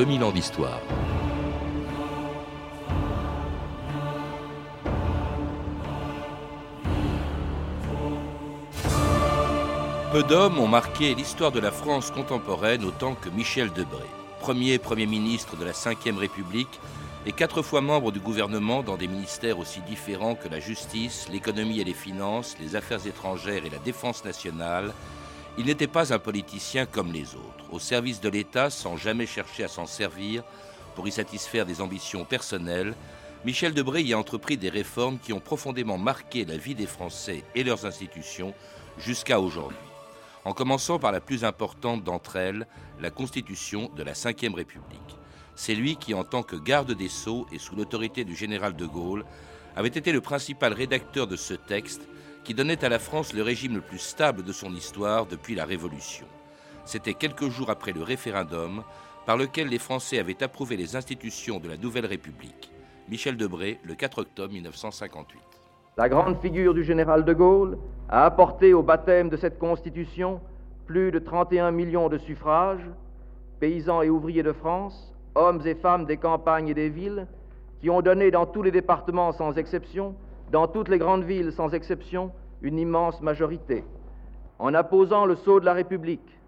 2000 ans d'histoire. Peu d'hommes ont marqué l'histoire de la France contemporaine autant que Michel Debré, premier Premier ministre de la Ve République et quatre fois membre du gouvernement dans des ministères aussi différents que la justice, l'économie et les finances, les affaires étrangères et la défense nationale, il n'était pas un politicien comme les autres, au service de l'État sans jamais chercher à s'en servir pour y satisfaire des ambitions personnelles. Michel Debré y a entrepris des réformes qui ont profondément marqué la vie des Français et leurs institutions jusqu'à aujourd'hui en commençant par la plus importante d'entre elles, la Constitution de la Ve République. C'est lui qui, en tant que garde des sceaux et sous l'autorité du général de Gaulle, avait été le principal rédacteur de ce texte qui donnait à la France le régime le plus stable de son histoire depuis la Révolution. C'était quelques jours après le référendum par lequel les Français avaient approuvé les institutions de la Nouvelle République. Michel Debré, le 4 octobre 1958. La grande figure du général de Gaulle a apporté au baptême de cette Constitution plus de 31 millions de suffrages, paysans et ouvriers de France, hommes et femmes des campagnes et des villes, qui ont donné dans tous les départements sans exception, dans toutes les grandes villes sans exception, une immense majorité. En apposant le sceau de la République,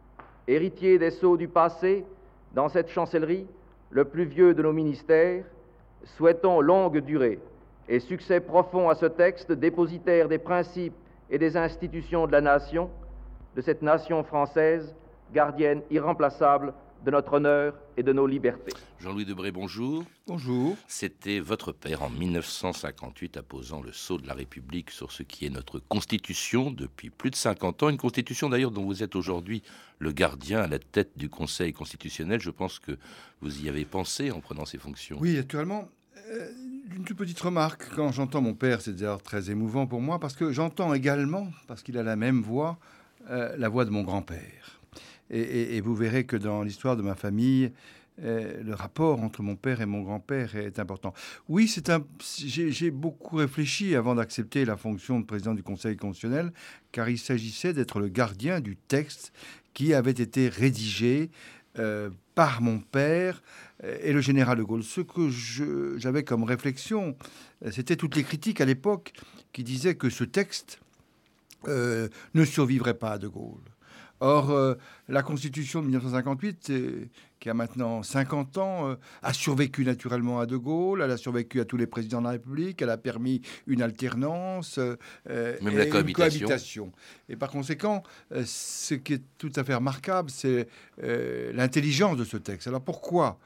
héritier des sceaux du passé, dans cette chancellerie, le plus vieux de nos ministères, souhaitons longue durée et succès profond à ce texte, dépositaire des principes et des institutions de la nation, de cette nation française, gardienne irremplaçable de notre honneur et de nos libertés. Jean-Louis Debré, bonjour. Bonjour. C'était votre père en 1958 apposant le sceau de la République sur ce qui est notre constitution depuis plus de 50 ans, une constitution d'ailleurs dont vous êtes aujourd'hui le gardien à la tête du Conseil constitutionnel. Je pense que vous y avez pensé en prenant ces fonctions. Oui, naturellement. Euh, une toute petite remarque, quand j'entends mon père, c'est d'ailleurs très émouvant pour moi, parce que j'entends également, parce qu'il a la même voix, euh, la voix de mon grand-père. Et, vous verrez que dans l'histoire de ma famille, euh, le rapport entre mon père et mon grand-père est important. Oui. J'ai beaucoup réfléchi avant d'accepter la fonction de président du Conseil constitutionnel, car il s'agissait d'être le gardien du texte qui avait été rédigé euh, par mon père euh, et le général de Gaulle. Ce que j'avais comme réflexion, c'était toutes les critiques à l'époque qui disaient que ce texte ne survivrait pas à de Gaulle. Or, la Constitution de 1958, qui a maintenant 50 ans, euh, a survécu naturellement à De Gaulle, elle a survécu à tous les présidents de la République, elle a permis une alternance, euh, Même la cohabitation. Et par conséquent, euh, ce qui est tout à fait remarquable, c'est l'intelligence de ce texte. Alors pourquoi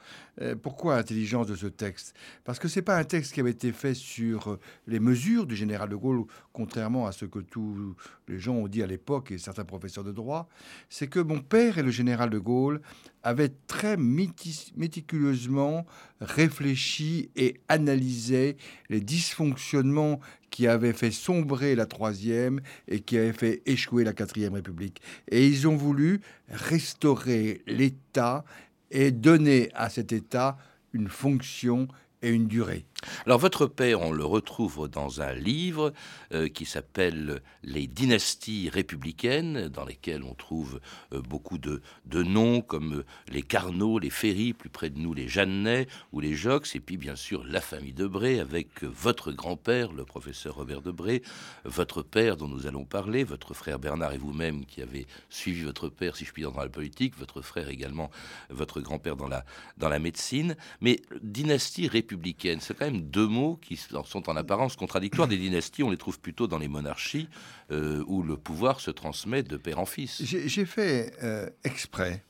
Pourquoi l'intelligence de ce texte? Parce que ce n'est pas un texte qui avait été fait sur les mesures du général de Gaulle, contrairement à ce que tous les gens ont dit à l'époque et certains professeurs de droit. C'est que mon père et le général de Gaulle avaient très méticuleusement réfléchi et analysé les dysfonctionnements qui avaient fait sombrer la troisième et qui avaient fait échouer la quatrième République. Et ils ont voulu restaurer l'État et donner à cet État une fonction et une durée. Alors votre père, on le retrouve dans un livre euh, qui s'appelle Les dynasties républicaines, dans lesquelles on trouve euh, beaucoup de, noms comme euh, les Carnot, les Ferry, plus près de nous les Jeannet ou les Jox, et puis bien sûr la famille Debré avec votre grand-père, le professeur Robert Debré, votre père dont nous allons parler, votre frère Bernard et vous-même qui avez suivi votre père, si je puis dire, dans la politique, votre frère également, votre grand-père dans la, dans la médecine. Mais dynastie républicaine, c'est quand même deux mots qui sont en apparence contradictoires. Des dynasties, on les trouve plutôt dans les monarchies euh, où le pouvoir se transmet de père en fils. J'ai fait euh, exprès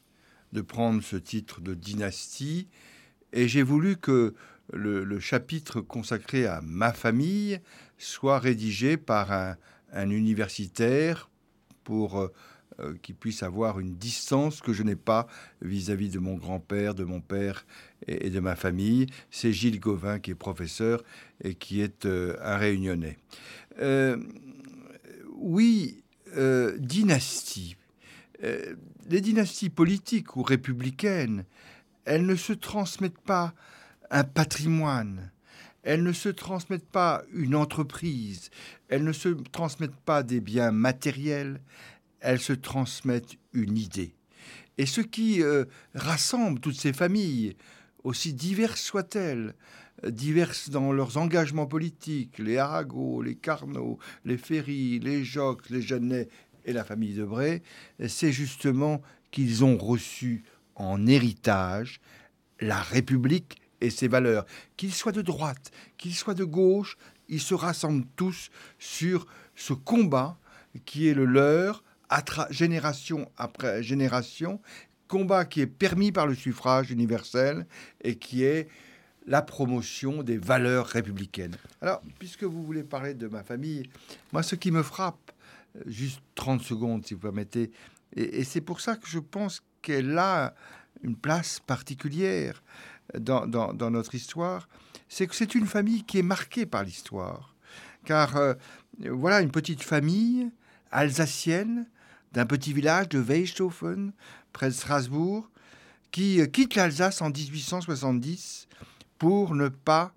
de prendre ce titre de dynastie et j'ai voulu que le, chapitre consacré à ma famille soit rédigé par un, universitaire pour euh, qui puisse avoir une distance que je n'ai pas vis-à-vis de mon grand-père, de mon père et, de ma famille. C'est Gilles Gauvin qui est professeur et qui est euh, un réunionnais. Euh, oui, dynastie. les dynasties politiques ou républicaines, elles ne se transmettent pas un patrimoine, elles ne se transmettent pas une entreprise, elles ne se transmettent pas des biens matériels, elles se transmettent une idée. Et ce qui euh, rassemble toutes ces familles, aussi diverses soient-elles, diverses dans leurs engagements politiques, les Arago, les Carnot, les Ferry, les Jox, les Jeannet et la famille de Bray, c'est justement qu'ils ont reçu en héritage la République et ses valeurs. Qu'ils soient de droite, qu'ils soient de gauche, ils se rassemblent tous sur ce combat qui est le leur, génération après génération, combat qui est permis par le suffrage universel et qui est la promotion des valeurs républicaines. Alors, puisque vous voulez parler de ma famille, moi, ce qui me frappe, euh, juste 30 secondes, si vous permettez, et, c'est pour ça que je pense qu'elle a une place particulière dans, notre histoire, c'est que c'est une famille qui est marquée par l'histoire. Car euh, voilà une petite famille alsacienne d'un petit village de Weishofen, près de Strasbourg, qui euh, quitte l'Alsace en 1870 pour ne pas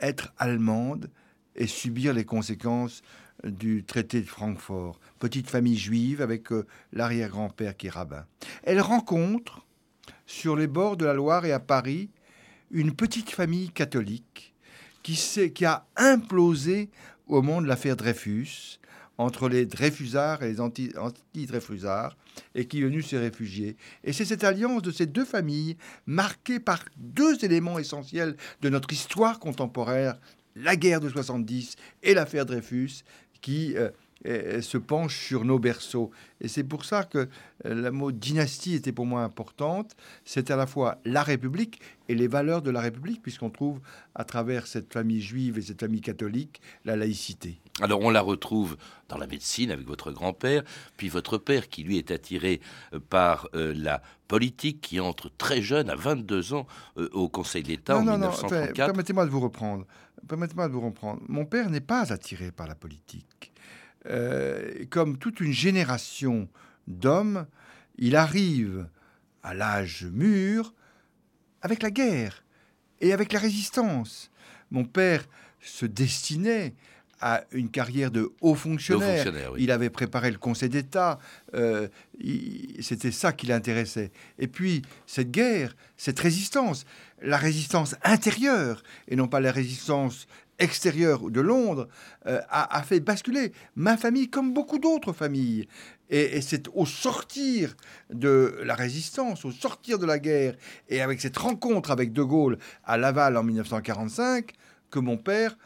être allemande et subir les conséquences du traité de Francfort. Petite famille juive avec euh, l'arrière-grand-père qui est rabbin. Elle rencontre, sur les bords de la Loire et à Paris, une petite famille catholique qui, qui a implosé au monde l'affaire Dreyfus, entre les Dreyfusards et les anti-Dreyfusards, et qui est venu se réfugier. Et c'est cette alliance de ces deux familles, marquée par deux éléments essentiels de notre histoire contemporaine, la guerre de 70 et l'affaire Dreyfus, qui euh, se penche sur nos berceaux. Et c'est pour ça que euh, le mot dynastie était pour moi importante. C'est à la fois la République et les valeurs de la République, puisqu'on trouve à travers cette famille juive et cette famille catholique la laïcité. Alors on la retrouve dans la médecine avec votre grand-père, puis votre père qui lui est attiré euh, par euh, la politique, qui entre très jeune, à 22 ans, au Conseil d'État en non, 1934. Non, permettez-moi de vous reprendre. Permettez-moi de vous reprendre. Mon père n'est pas attiré par la politique. Euh, comme toute une génération d'hommes, il arrive à l'âge mûr avec la guerre et avec la résistance. Mon père se destinait à une carrière de haut fonctionnaire. Il avait préparé le Conseil d'État. Euh, c'était ça qui l'intéressait. Et puis, cette guerre, cette résistance, la résistance intérieure, et non pas la résistance extérieur de Londres euh, a, fait basculer ma famille comme beaucoup d'autres familles. Et, c'est au sortir de la résistance, au sortir de la guerre, et avec cette rencontre avec De Gaulle à Laval en 1945, que mon père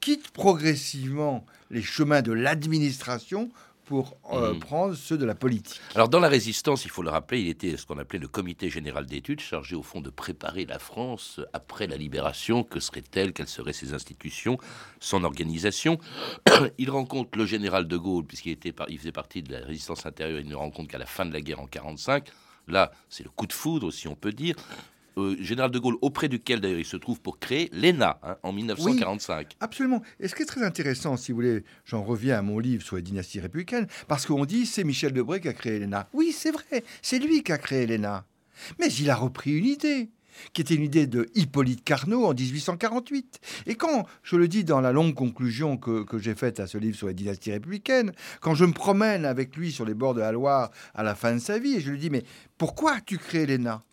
quitte progressivement les chemins de l'administration pour euh, mhm. prendre ceux de la politique. Alors dans la résistance, il faut le rappeler, il était ce qu'on appelait le comité général d'études, chargé au fond de préparer la France après la libération. Que serait-elle Quelles seraient ses institutions? Son organisation? Il rencontre le général de Gaulle, puisqu'il était, il faisait partie de la résistance intérieure, il ne rencontre qu'à la fin de la guerre en 45. Là, c'est le coup de foudre, si on peut dire. Euh, général de Gaulle, auprès duquel d'ailleurs il se trouve pour créer l'ENA hein, en 1945. absolument. Et ce qui est très intéressant, si vous voulez, j'en reviens à mon livre sur les dynasties républicaines, parce qu'on dit c'est Michel Debré qui a créé l'ENA. Oui, c'est vrai, c'est lui qui a créé l'ENA. Mais il a repris une idée qui était une idée de Hippolyte Carnot en 1848. Et quand, je le dis dans la longue conclusion que, que j'ai faite à ce livre sur les dynasties républicaines, quand je me promène avec lui sur les bords de la Loire à la fin de sa vie, et je lui dis, mais pourquoi as-tu créé l'ENA?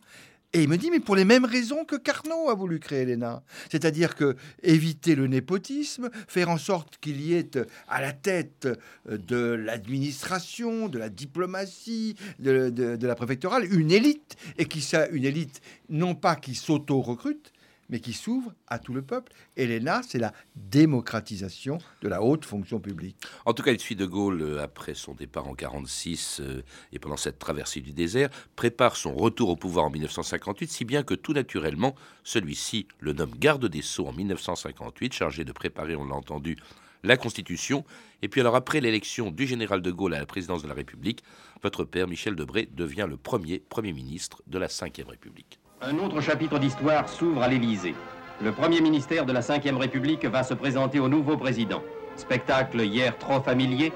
Et il me dit, mais pour les mêmes raisons que Carnot a voulu créer l'ENA. C'est-à-dire que éviter le népotisme, faire en sorte qu'il y ait à la tête de l'administration, de la diplomatie, de, la préfectorale, une élite, et qui soit une élite non pas qui s'auto-recrute, mais qui s'ouvre à tout le peuple. Et l'ENA, c'est la démocratisation de la haute fonction publique. En tout cas, il suit de Gaulle, euh, après son départ en 1946 euh, et pendant cette traversée du désert, prépare son retour au pouvoir en 1958, si bien que tout naturellement, celui-ci le nomme garde des Sceaux en 1958, chargé de préparer, on l'a entendu, la Constitution. Et puis alors après l'élection du général de Gaulle à la présidence de la République, votre père, Michel Debré, devient le premier Premier ministre de la Ve République. Un autre chapitre d'histoire s'ouvre à l'Élysée. Le premier ministère de la Ve République va se présenter au nouveau président. Spectacle hier trop familier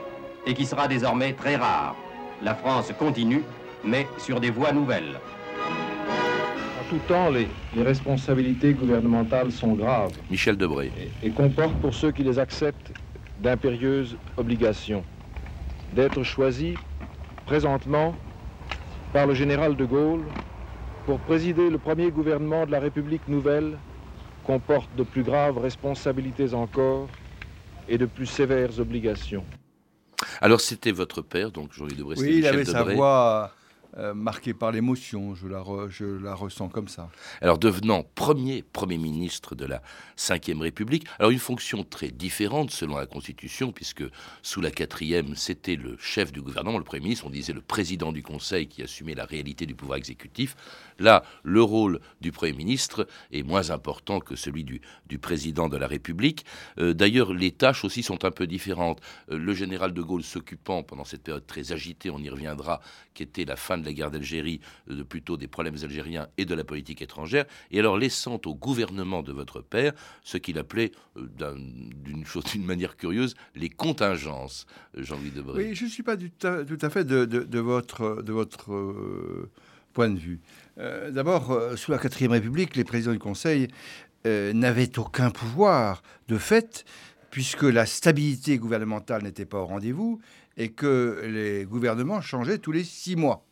et qui sera désormais très rare. La France continue, mais sur des voies nouvelles. En tout temps, les, responsabilités gouvernementales sont graves. Michel Debré. Et, et comportent pour ceux qui les acceptent d'impérieuses obligations. D'être choisis présentement par le général de Gaulle pour présider le premier gouvernement de la République nouvelle comporte de plus graves responsabilités encore et de plus sévères obligations. Alors c'était votre père, donc Jean-Louis Debré. Oui, il avait sa voix euh, marqué par l'émotion, je la, je la ressens comme ça. Alors devenant premier Premier ministre de la Ve République, alors une fonction très différente selon la Constitution, puisque sous la quatrième, c'était le chef du gouvernement, le Premier ministre, on disait le président du Conseil qui assumait la réalité du pouvoir exécutif. Là, le rôle du Premier ministre est moins important que celui du, du président de la République. Euh, d'ailleurs, les tâches aussi sont un peu différentes. Euh, le général de Gaulle s'occupant pendant cette période très agitée, on y reviendra, qui était la fin de la guerre d'Algérie, euh, de plutôt des problèmes algériens et de la politique étrangère, et alors laissant au gouvernement de votre père ce qu'il appelait, euh, d'une d'une manière curieuse, les contingences, Jean-Louis Debré. Oui, je ne suis pas tout à, fait de, votre, de euh, point de vue. D'abord, sous la quatrième République, les présidents du Conseil n'avaient aucun pouvoir de fait, puisque la stabilité gouvernementale n'était pas au rendez-vous et que les gouvernements changeaient tous les six mois.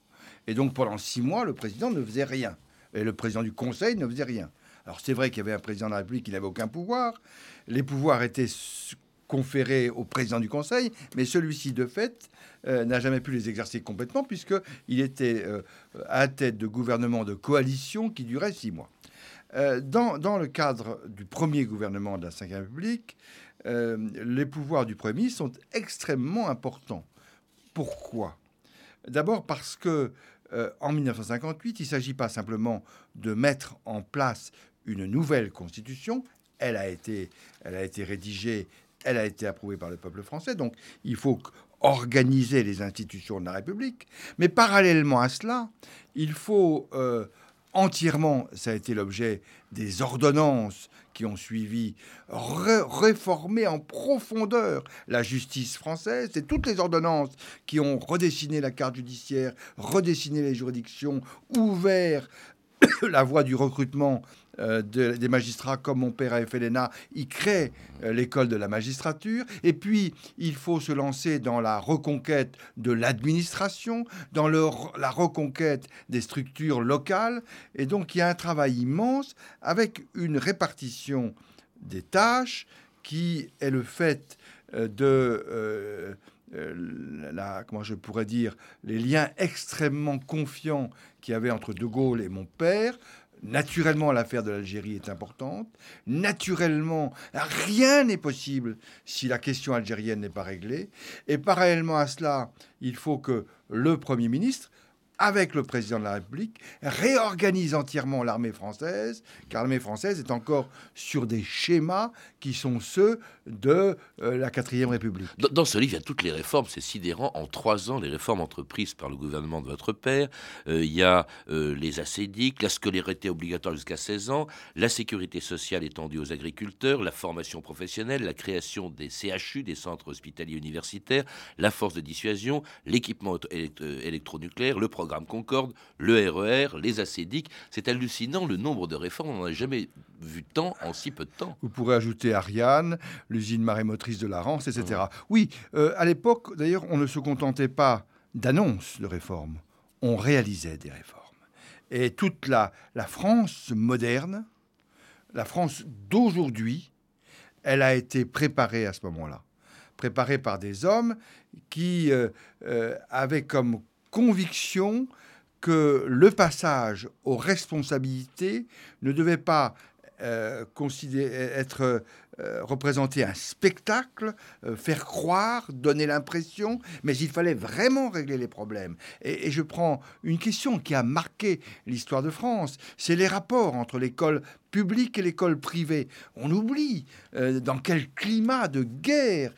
Et donc pendant six mois, le président ne faisait rien. Et le président du Conseil ne faisait rien. Alors c'est vrai qu'il y avait un président de la République qui n'avait aucun pouvoir. Les pouvoirs étaient conférés au président du Conseil, mais celui-ci, de fait, euh, n'a jamais pu les exercer complètement, puisqu'il était euh, à tête de gouvernement de coalition qui durait six mois. Euh, dans, dans, le cadre du premier gouvernement de la Ve République, les pouvoirs du Premier sont extrêmement importants. Pourquoi? D'abord parce que euh, en 1958, il ne s'agit pas simplement de mettre en place une nouvelle constitution. Elle a été, rédigée, elle a été approuvée par le peuple français. Donc, il faut organiser les institutions de la République. Mais parallèlement à cela, il faut euh, entièrement, ça a été l'objet des ordonnances qui ont suivi, réformer en profondeur la justice française. C'est toutes les ordonnances qui ont redessiné la carte judiciaire, redessiné les juridictions, ouvert la voie du recrutement euh, des magistrats, comme mon père a fait l'ENA, il crée euh, l'école de la magistrature. Et puis, il faut se lancer dans la reconquête de l'administration, dans la reconquête des structures locales. Et donc, il y a un travail immense avec une répartition des tâches qui est le fait euh, de... la, comment je pourrais dire, les liens extrêmement confiants qu'il y avait entre De Gaulle et mon père, Naturellement, l'affaire de l'Algérie est importante. Naturellement, rien n'est possible si la question algérienne n'est pas réglée. Et parallèlement à cela, il faut que le Premier ministre avec le président de la République, réorganise entièrement l'armée française, car l'armée française est encore sur des schémas qui sont ceux de euh, la quatrième République. Dans, ce livre, il y a toutes les réformes, c'est sidérant. En trois ans, les réformes entreprises par le gouvernement de votre père, euh, il y a euh, les assédiques, la scolarité obligatoire jusqu'à 16 ans, la sécurité sociale étendue aux agriculteurs, la formation professionnelle, la création des CHU, des centres hospitaliers universitaires, la force de dissuasion, l'équipement électronucléaire, le programme Concorde, le RER, e les acédiques. C'est hallucinant le nombre de réformes. On n'a jamais vu tant en si peu de temps. Vous pourrez ajouter Ariane, l'usine marémotrice de la Rance, etc. Oui, euh, à l'époque, d'ailleurs, on ne se contentait pas d'annonces de réformes. On réalisait des réformes. Et toute la, la France moderne, la France d'aujourd'hui, elle a été préparée à ce moment-là. Préparée par des hommes qui euh, euh, avaient comme conviction que le passage aux responsabilités ne devait pas euh, être euh, représenter un spectacle, euh, faire croire, donner l'impression, mais il fallait vraiment régler les problèmes. Et, je prends une question qui a marqué l'histoire de France, c'est les rapports entre l'école publique et l'école privée. On oublie dans quel climat de guerre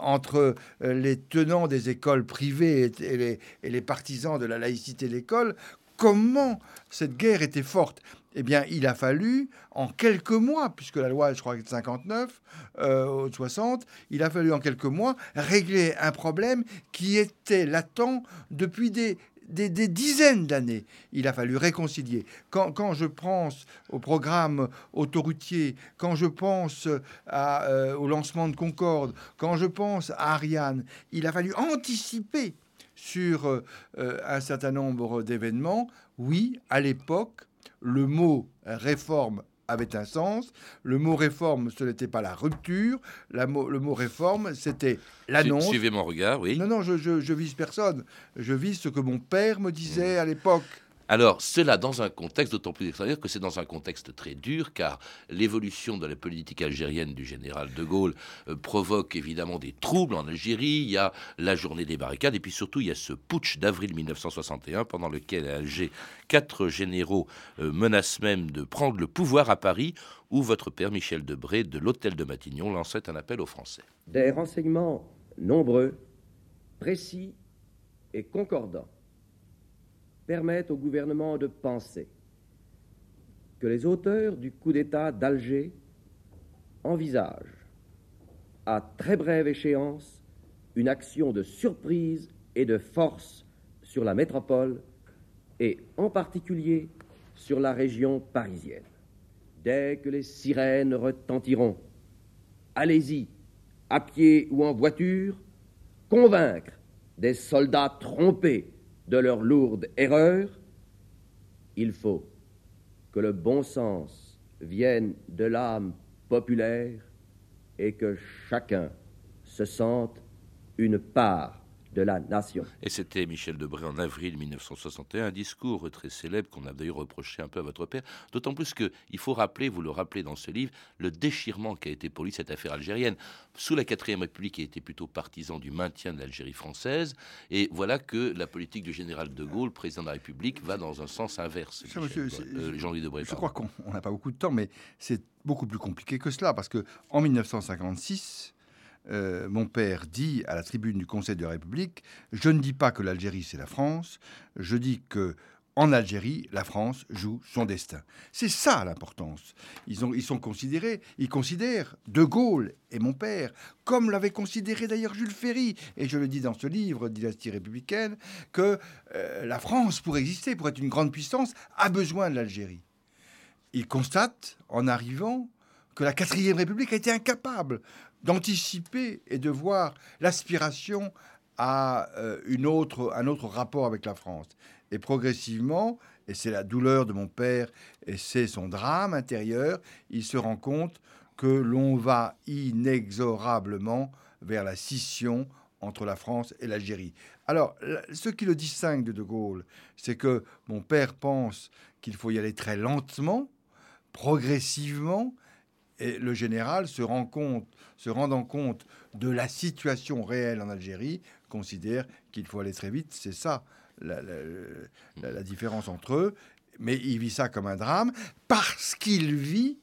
entre les tenants des écoles privées et les partisans de la laïcité de l'école, comment cette guerre était forte eh bien, il a fallu, en quelques mois, puisque la loi, je crois, est de 59, euh, 60, il a fallu en quelques mois régler un problème qui était latent depuis des, dizaines d'années. Il a fallu réconcilier. Quand, je pense au programme autoroutier, quand je pense euh, au lancement de Concorde, quand je pense à Ariane, il a fallu anticiper sur un certain nombre d'événements, oui, à l'époque, le mot réforme avait un sens. Le mot réforme, ce n'était pas la rupture. le mot réforme, c'était l'annonce. Suivez mon regard, oui. Non, non, je, je, vise personne. Je vise ce que mon père me disait à l'époque. Alors, cela dans un contexte d'autant plus extraordinaire que c'est dans un contexte très dur, car l'évolution de la politique algérienne du général de Gaulle euh, provoque évidemment des troubles en Algérie. Il y a la journée des barricades, et puis surtout, il y a ce putsch d'avril 1961, pendant lequel à Alger, quatre généraux euh, menacent même de prendre le pouvoir à Paris, où votre père Michel Debré, de l'hôtel de Matignon, lançait un appel aux Français. Des renseignements nombreux, précis et concordants permettent au gouvernement de penser que les auteurs du coup d'État d'Alger envisagent, à très brève échéance, une action de surprise et de force sur la métropole et en particulier sur la région parisienne. Dès que les sirènes retentiront, allez-y, à pied ou en voiture, convaincre des soldats trompés de leur lourde erreur, il faut que le bon sens vienne de l'âme populaire et que chacun se sente une part de la nation. Et c'était Michel Debré en avril 1961, un discours très célèbre qu'on a d'ailleurs reproché un peu à votre père, d'autant plus qu'il faut rappeler, vous le rappelez dans ce livre, le déchirement qu'a été pour lui cette affaire algérienne. Sous la 4ème République, il était plutôt partisan du maintien de l'Algérie française, et voilà que la politique du général de Gaulle, président de la République, va dans un sens inverse. Euh, Jean-Louis Debré. Je crois qu'on n'a pas beaucoup de temps, mais c'est beaucoup plus compliqué que cela, parce que en 1956, euh, mon père dit à la tribune du Conseil de la République Je ne dis pas que l'Algérie c'est la France, je dis que en Algérie, la France joue son destin. C'est ça l'importance. Ils, ont, ils sont considérés, ils considèrent De Gaulle et mon père, comme l'avait considéré d'ailleurs Jules Ferry, et je le dis dans ce livre, Dynastie républicaine, que euh, la France, pour exister, pour être une grande puissance, a besoin de l'Algérie. Ils constatent, en arrivant, que la quatrième République a été incapable d'anticiper et de voir l'aspiration à euh, une autre, un autre rapport avec la France. Et progressivement, et c'est la douleur de mon père et c'est son drame intérieur, il se rend compte que l'on va inexorablement vers la scission entre la France et l'Algérie. Alors, ce qui le distingue de De Gaulle, c'est que mon père pense qu'il faut y aller très lentement, progressivement, et le général se, rend rendant compte de la situation réelle en Algérie, considère qu'il faut aller très vite. C'est ça la, différence entre eux. Mais il vit ça comme un drame parce qu'il vit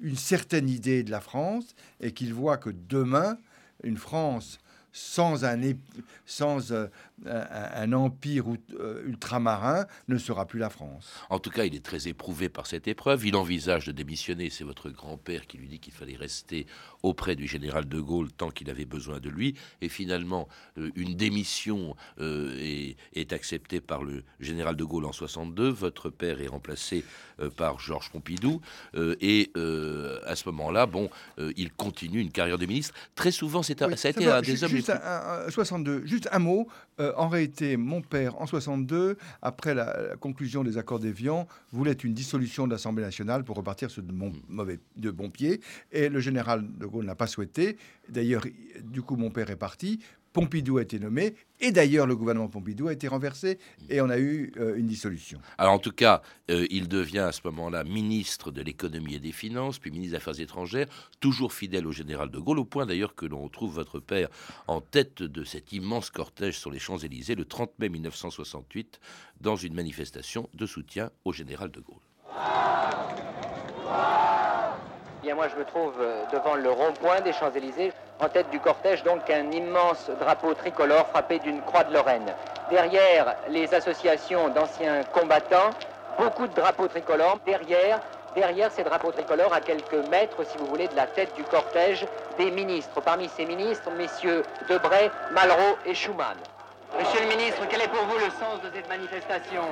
une certaine idée de la France et qu'il voit que demain, une France sans un, sans, euh, un, empire euh, ultramarin ne sera plus la France. En tout cas, il est très éprouvé par cette épreuve. Il envisage de démissionner. C'est votre grand-père qui lui dit qu'il fallait rester auprès du général de Gaulle tant qu'il avait besoin de lui. Et finalement, euh, une démission est, est, acceptée par le général de Gaulle en 62. Votre père est remplacé par Georges Pompidou. et à ce moment-là, bon, il continue une carrière de ministre. Très souvent, c'est ça a été un des hommes juste un, 62, juste un mot. Euh, en réalité, mon père, en 62, après la, conclusion des accords d'Évian, voulait une dissolution de l'Assemblée nationale pour repartir sur de, bon, mauvais, de bon pied. Et le général de Gaulle n'a pas souhaité. D'ailleurs, du coup, mon père est parti. Pompidou a été nommé, et d'ailleurs le gouvernement Pompidou a été renversé, et on a eu euh, une dissolution. Alors en tout cas, euh, il devient à ce moment-là ministre de l'économie et des finances, puis ministre des Affaires étrangères, toujours fidèle au général de Gaulle, au point d'ailleurs que l'on trouve votre père en tête de cet immense cortège sur les Champs-Élysées le 30 mai 1968, dans une manifestation de soutien au général de Gaulle moi, je me trouve euh, devant le rond-point des Champs-Élysées, en tête du cortège, donc un immense drapeau tricolore frappé d'une croix de Lorraine. Derrière les associations d'anciens combattants, beaucoup de drapeaux tricolores. Derrière, derrière ces drapeaux tricolores, à quelques mètres, si vous voulez, de la tête du cortège, des ministres. Parmi ces ministres, messieurs Debray, Malraux et Schumann. Monsieur le ministre, quel est pour vous le sens de cette manifestation?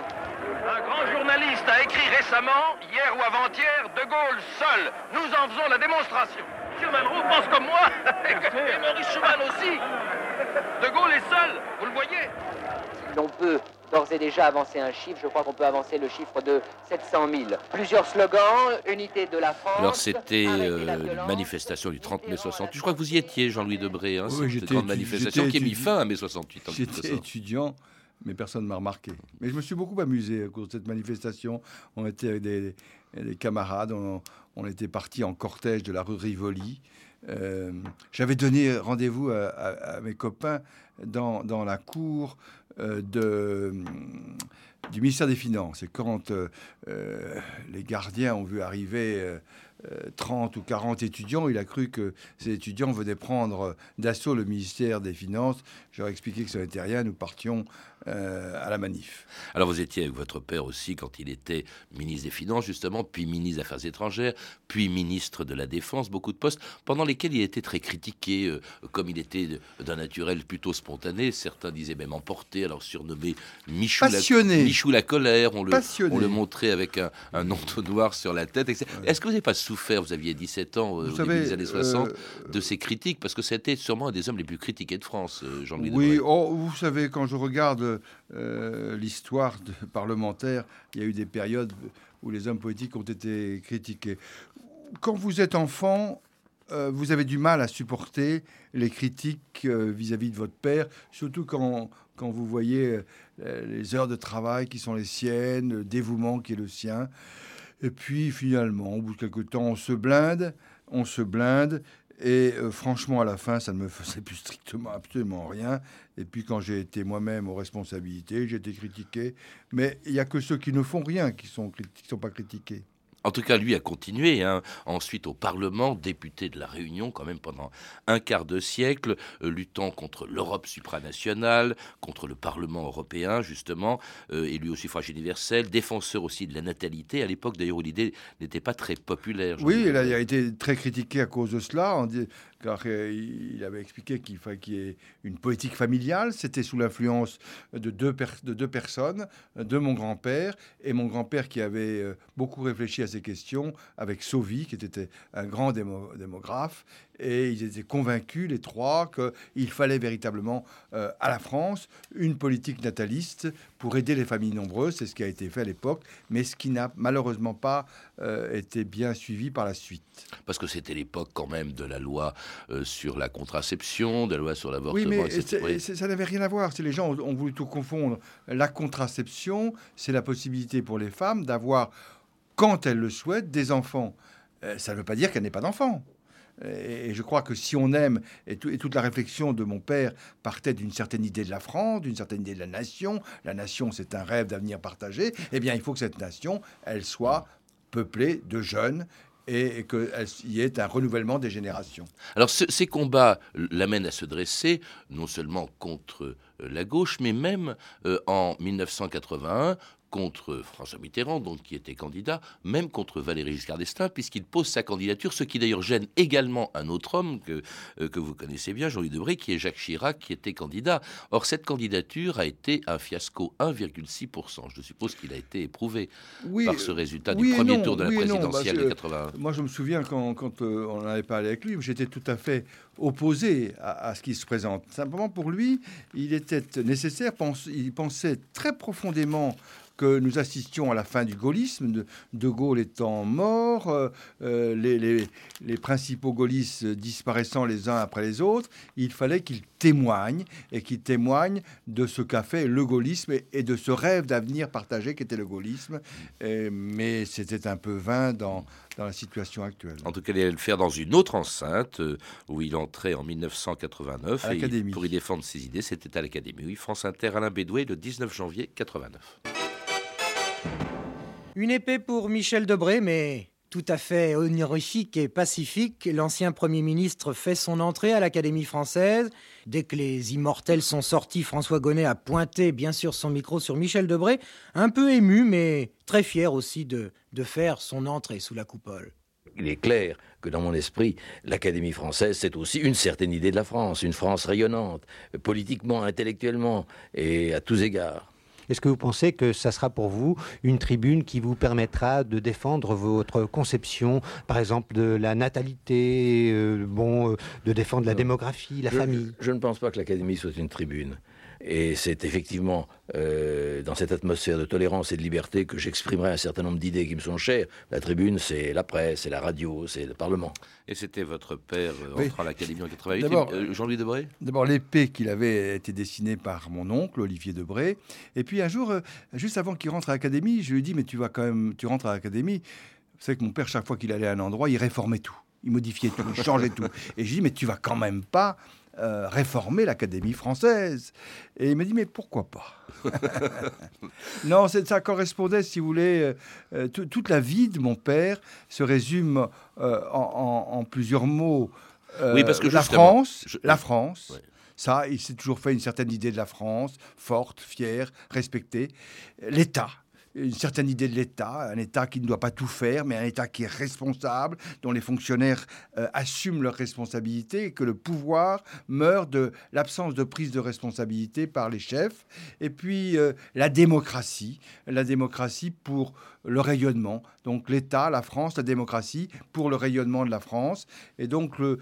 Un grand journaliste a écrit récemment, hier ou avant-hier, De Gaulle seul. Nous en faisons la démonstration. Monsieur Malraux pense comme moi, et Maurice Schumann aussi. De Gaulle est seul, vous le voyez l'on peut d'ores et déjà avancer un chiffre. Je crois qu'on peut avancer le chiffre de 700 000. Plusieurs slogans, unité de la France. Alors c'était euh, une manifestation du 30 mai 68. Je crois que vous y étiez, Jean-Louis Debré. Hein, Oui, cette j'étais grande manifestation qui a mis fin à mai 68. en quelque J'étais étudiant, mais personne ne m'a remarqué. Mais je me suis beaucoup amusé à cause de cette manifestation. On était avec des, des camarades, on, était partis en cortège de la rue Rivoli. Euh, J'avais donné rendez-vous à, mes copains dans, dans la cour euh, du ministère des Finances. Et quand euh, les gardiens ont vu arriver 30 ou 40 étudiants, il a cru que ces étudiants venaient prendre d'assaut le ministère des Finances. J'aurais expliqué que ça n'était rien, nous partions euh, à la manif. Alors vous étiez avec votre père aussi quand il était ministre des Finances justement, puis ministre des Affaires étrangères, puis ministre de la Défense, beaucoup de postes pendant lesquels il était très critiqué, euh, comme il était d'un naturel plutôt spontané. Certains disaient même emporté, alors surnommé Michou, la, Passionné. Michou la colère. On le, Passionné. on le montrait avec un, un entonnoir sur la tête. etc. Est-ce que vous n'avez pas souffert, vous aviez 17 ans euh, Vous au savez, début des années 60, euh, de ces critiques Parce que c'était sûrement un des hommes les plus critiqués de France, euh, Jean-Louis Oui, oh, vous savez, quand je regarde euh, l'histoire de parlementaire, il y a eu des périodes où les hommes politiques ont été critiqués. Quand vous êtes enfant, vous avez du mal à supporter les critiques vis-à-vis de votre père, surtout quand, quand vous voyez les heures de travail qui sont les siennes, le dévouement qui est le sien. Et puis finalement, au bout de quelques temps, on se blinde, on se blinde, et euh, franchement, à la fin, ça ne me faisait plus strictement absolument rien. Et puis quand j'ai été moi-même aux responsabilités, j'ai été critiqué. Mais il n'y a que ceux qui ne font rien qui qui sont pas critiqués. En tout cas, lui a continué. hein. Ensuite, au Parlement, député de la Réunion, quand même pendant un quart de siècle, euh, luttant contre l'Europe supranationale, contre le Parlement européen, justement, euh, élu au suffrage universel, défenseur aussi de la natalité. À l'époque, d'ailleurs, où l'idée n'était pas très populaire. Oui, il a, dire. il a été très critiqué à cause de cela, en di- car euh, il avait expliqué qu'il fallait qu'il y ait une politique familiale. C'était sous l'influence de deux, de deux personnes, de mon grand-père et mon grand-père qui avait euh, beaucoup réfléchi à ces questions avec Sauvy, qui était un grand démo- démographe. Et ils étaient convaincus, les trois, qu'il fallait véritablement euh, à la France une politique nataliste pour aider les familles nombreuses. C'est ce qui a été fait à l'époque, mais ce qui n'a malheureusement pas euh, été bien suivi par la suite. Parce que c'était l'époque, quand même, de la loi euh, sur la contraception, de la loi sur l'avortement. Oui, mais Oui. ça n'avait rien à voir. C'est les gens ont, ont voulu tout confondre. La contraception, c'est la possibilité pour les femmes d'avoir, quand elles le souhaitent, des enfants. Euh, ça ne veut pas dire qu'elles n'aient pas d'enfants. Et je crois que si on aime, et, tout- et toute la réflexion de mon père partait d'une certaine idée de la France, d'une certaine idée de la nation, la nation c'est un rêve d'avenir partagé, eh bien il faut que cette nation, elle soit peuplée de jeunes et, qu'il y ait un renouvellement des générations. Alors ce- ces combats l'amènent à se dresser non seulement contre euh, la gauche, mais même euh, en 1981 contre François Mitterrand, donc qui était candidat, même contre Valéry Giscard d'Estaing, puisqu'il pose sa candidature, ce qui d'ailleurs gêne également un autre homme que, euh, que vous connaissez bien, Jean-Louis Debré, qui est Jacques Chirac, qui était candidat. Or, cette candidature a été un fiasco, 1,6%. Je suppose qu'il a été éprouvé Oui, par ce résultat oui du premier non, tour de la oui et non, présidentielle bah, de je- 81. Moi, je me souviens quand, quand, euh, on avait parlé avec lui, j'étais tout à fait opposé à, à ce qui se présente. Simplement pour lui, il était nécessaire, pense- il pensait très profondément que nous assistions à la fin du gaullisme, de, de Gaulle étant mort, euh, euh, les, les- les principaux gaullistes disparaissant les uns après les autres, il fallait qu'il témoigne et qu'il témoigne de ce qu'a fait le gaullisme et, et de ce rêve d'avenir partagé qu'était le gaullisme. Et- mais c'était un peu vain dans, dans la situation actuelle. En tout cas, il allait le faire dans une autre enceinte euh, où il entrait en 1989 À et l'Académie. pour y défendre ses idées, c'était à l'Académie. Oui, France Inter, Alain Bédoué, le 19 janvier 89. Une épée pour Michel Debré, mais tout à fait honorifique et pacifique. L'ancien Premier ministre fait son entrée à l'Académie française. Dès que les immortels sont sortis, François Gonnet a pointé bien sûr son micro sur Michel Debré, un peu ému, mais très fier aussi de, de faire son entrée sous la coupole. Il est clair que dans mon esprit, l'Académie française, c'est aussi une certaine idée de la France, une France rayonnante, politiquement, intellectuellement et à tous égards. Est-ce que vous pensez que ça sera pour vous une tribune qui vous permettra de défendre votre conception, par exemple, de la natalité, euh, bon, euh, de défendre la démographie, la famille? Je ne pense pas que l'Académie soit une tribune. Et c'est effectivement euh, dans cette atmosphère de tolérance et de liberté que j'exprimerai un certain nombre d'idées qui me sont chères. La tribune, c'est la presse, c'est la radio, c'est le Parlement. Et c'était votre père euh, entrant à l'Académie en 88, euh, Jean-Louis Debré D'abord, l'épée qu'il avait été dessinée par mon oncle, Olivier Debré. Et puis un jour, juste avant qu'il rentre à l'Académie, je lui ai dit, mais tu vas quand même, tu rentres à l'Académie. Vous savez que mon père, chaque fois qu'il allait à un endroit, il réformait tout. Il modifiait tout, il changeait tout. Et je lui ai dit, mais tu vas quand même pas euh, réformer l'Académie française. Et il m'a dit, mais pourquoi pas? Non, ça correspondait, si vous voulez, euh, euh, toute la vie de mon père se résume en, plusieurs mots. oui, parce que la France, la France. Ça, il s'est toujours fait une certaine idée de la France, forte, fière, respectée. L'État, une certaine idée de l'État, un État qui ne doit pas tout faire, mais un État qui est responsable, dont les fonctionnaires euh, assument leurs responsabilités et que le pouvoir meurt de l'absence de prise de responsabilité par les chefs. Et puis euh, la démocratie, la démocratie pour le rayonnement. Donc l'État, la France, la démocratie pour le rayonnement de la France. Et donc le,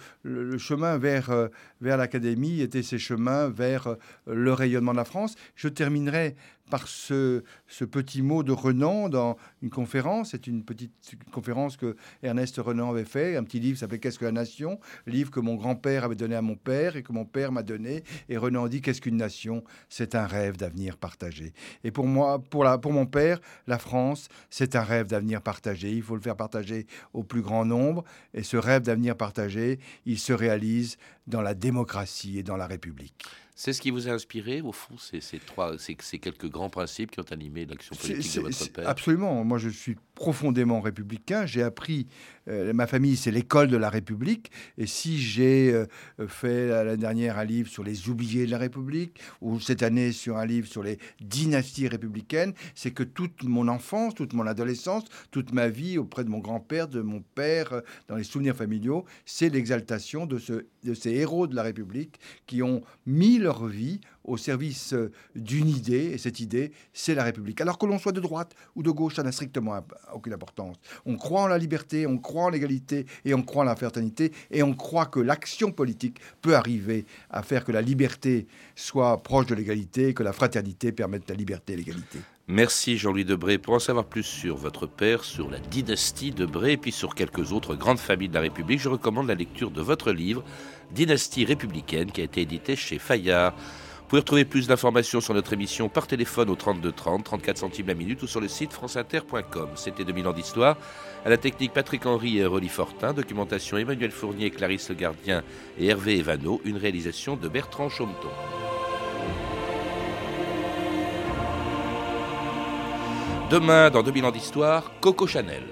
chemin vers, euh, vers l'Académie était ces chemins vers le rayonnement de la France. Je terminerai par ce, petit mot de Renan dans une conférence. C'est une petite conférence que Ernest Renan avait fait, un petit livre s'appelait Qu'est-ce que la nation? Livre que mon grand-père avait donné à mon père et que mon père m'a donné. Et Renan dit Qu'est-ce qu'une nation? C'est un rêve d'avenir partagé. Et pour moi, pour, la, pour mon père, la France, c'est un rêve d'avenir partagé. Il faut le faire partager au plus grand nombre. Et ce rêve d'avenir partagé, il se réalise dans la démocratie et dans la République. C'est ce qui vous a inspiré, au fond, ces, ces trois, ces, ces, quelques grands principes qui ont animé l'action politique de votre père? Absolument. Moi, je suis profondément républicain. J'ai appris, euh, ma famille, c'est l'école de la République. Et si j'ai euh, fait l'année dernière un livre sur les oubliés de la République, ou cette année sur un livre sur les dynasties républicaines, c'est que toute mon enfance, toute mon adolescence, toute ma vie auprès de mon grand-père, de mon père, euh, dans les souvenirs familiaux, c'est l'exaltation de, ce, de ces héros de la République qui ont mis leur vie au service euh, d'une idée, et cette idée, c'est la République. Alors que l'on soit de droite ou de gauche, ça n'a strictement aucune importance. On croit en la liberté, on croit en l'égalité, et on croit en la fraternité, et on croit que l'action politique peut arriver à faire que la liberté soit proche de l'égalité, que la fraternité permette la liberté et l'égalité. Merci Jean-Louis Debré. Pour en savoir plus sur votre père, sur la dynastie Debré et puis sur quelques autres grandes familles de la République, je recommande la lecture de votre livre Dynastie républicaine qui a été édité chez Fayard. Vous pouvez retrouver plus d'informations sur notre émission par téléphone au 32 30, 34 centimes la minute ou sur le site franceinter.com. C'était 2000 ans d'histoire. À la technique Patrick Henry et Rolly Fortin, documentation Emmanuel Fournier, Clarisse Le Gardien et Hervé Evano, une réalisation de Bertrand Chaumeton. Demain, dans 2000 ans d'histoire, Coco Chanel.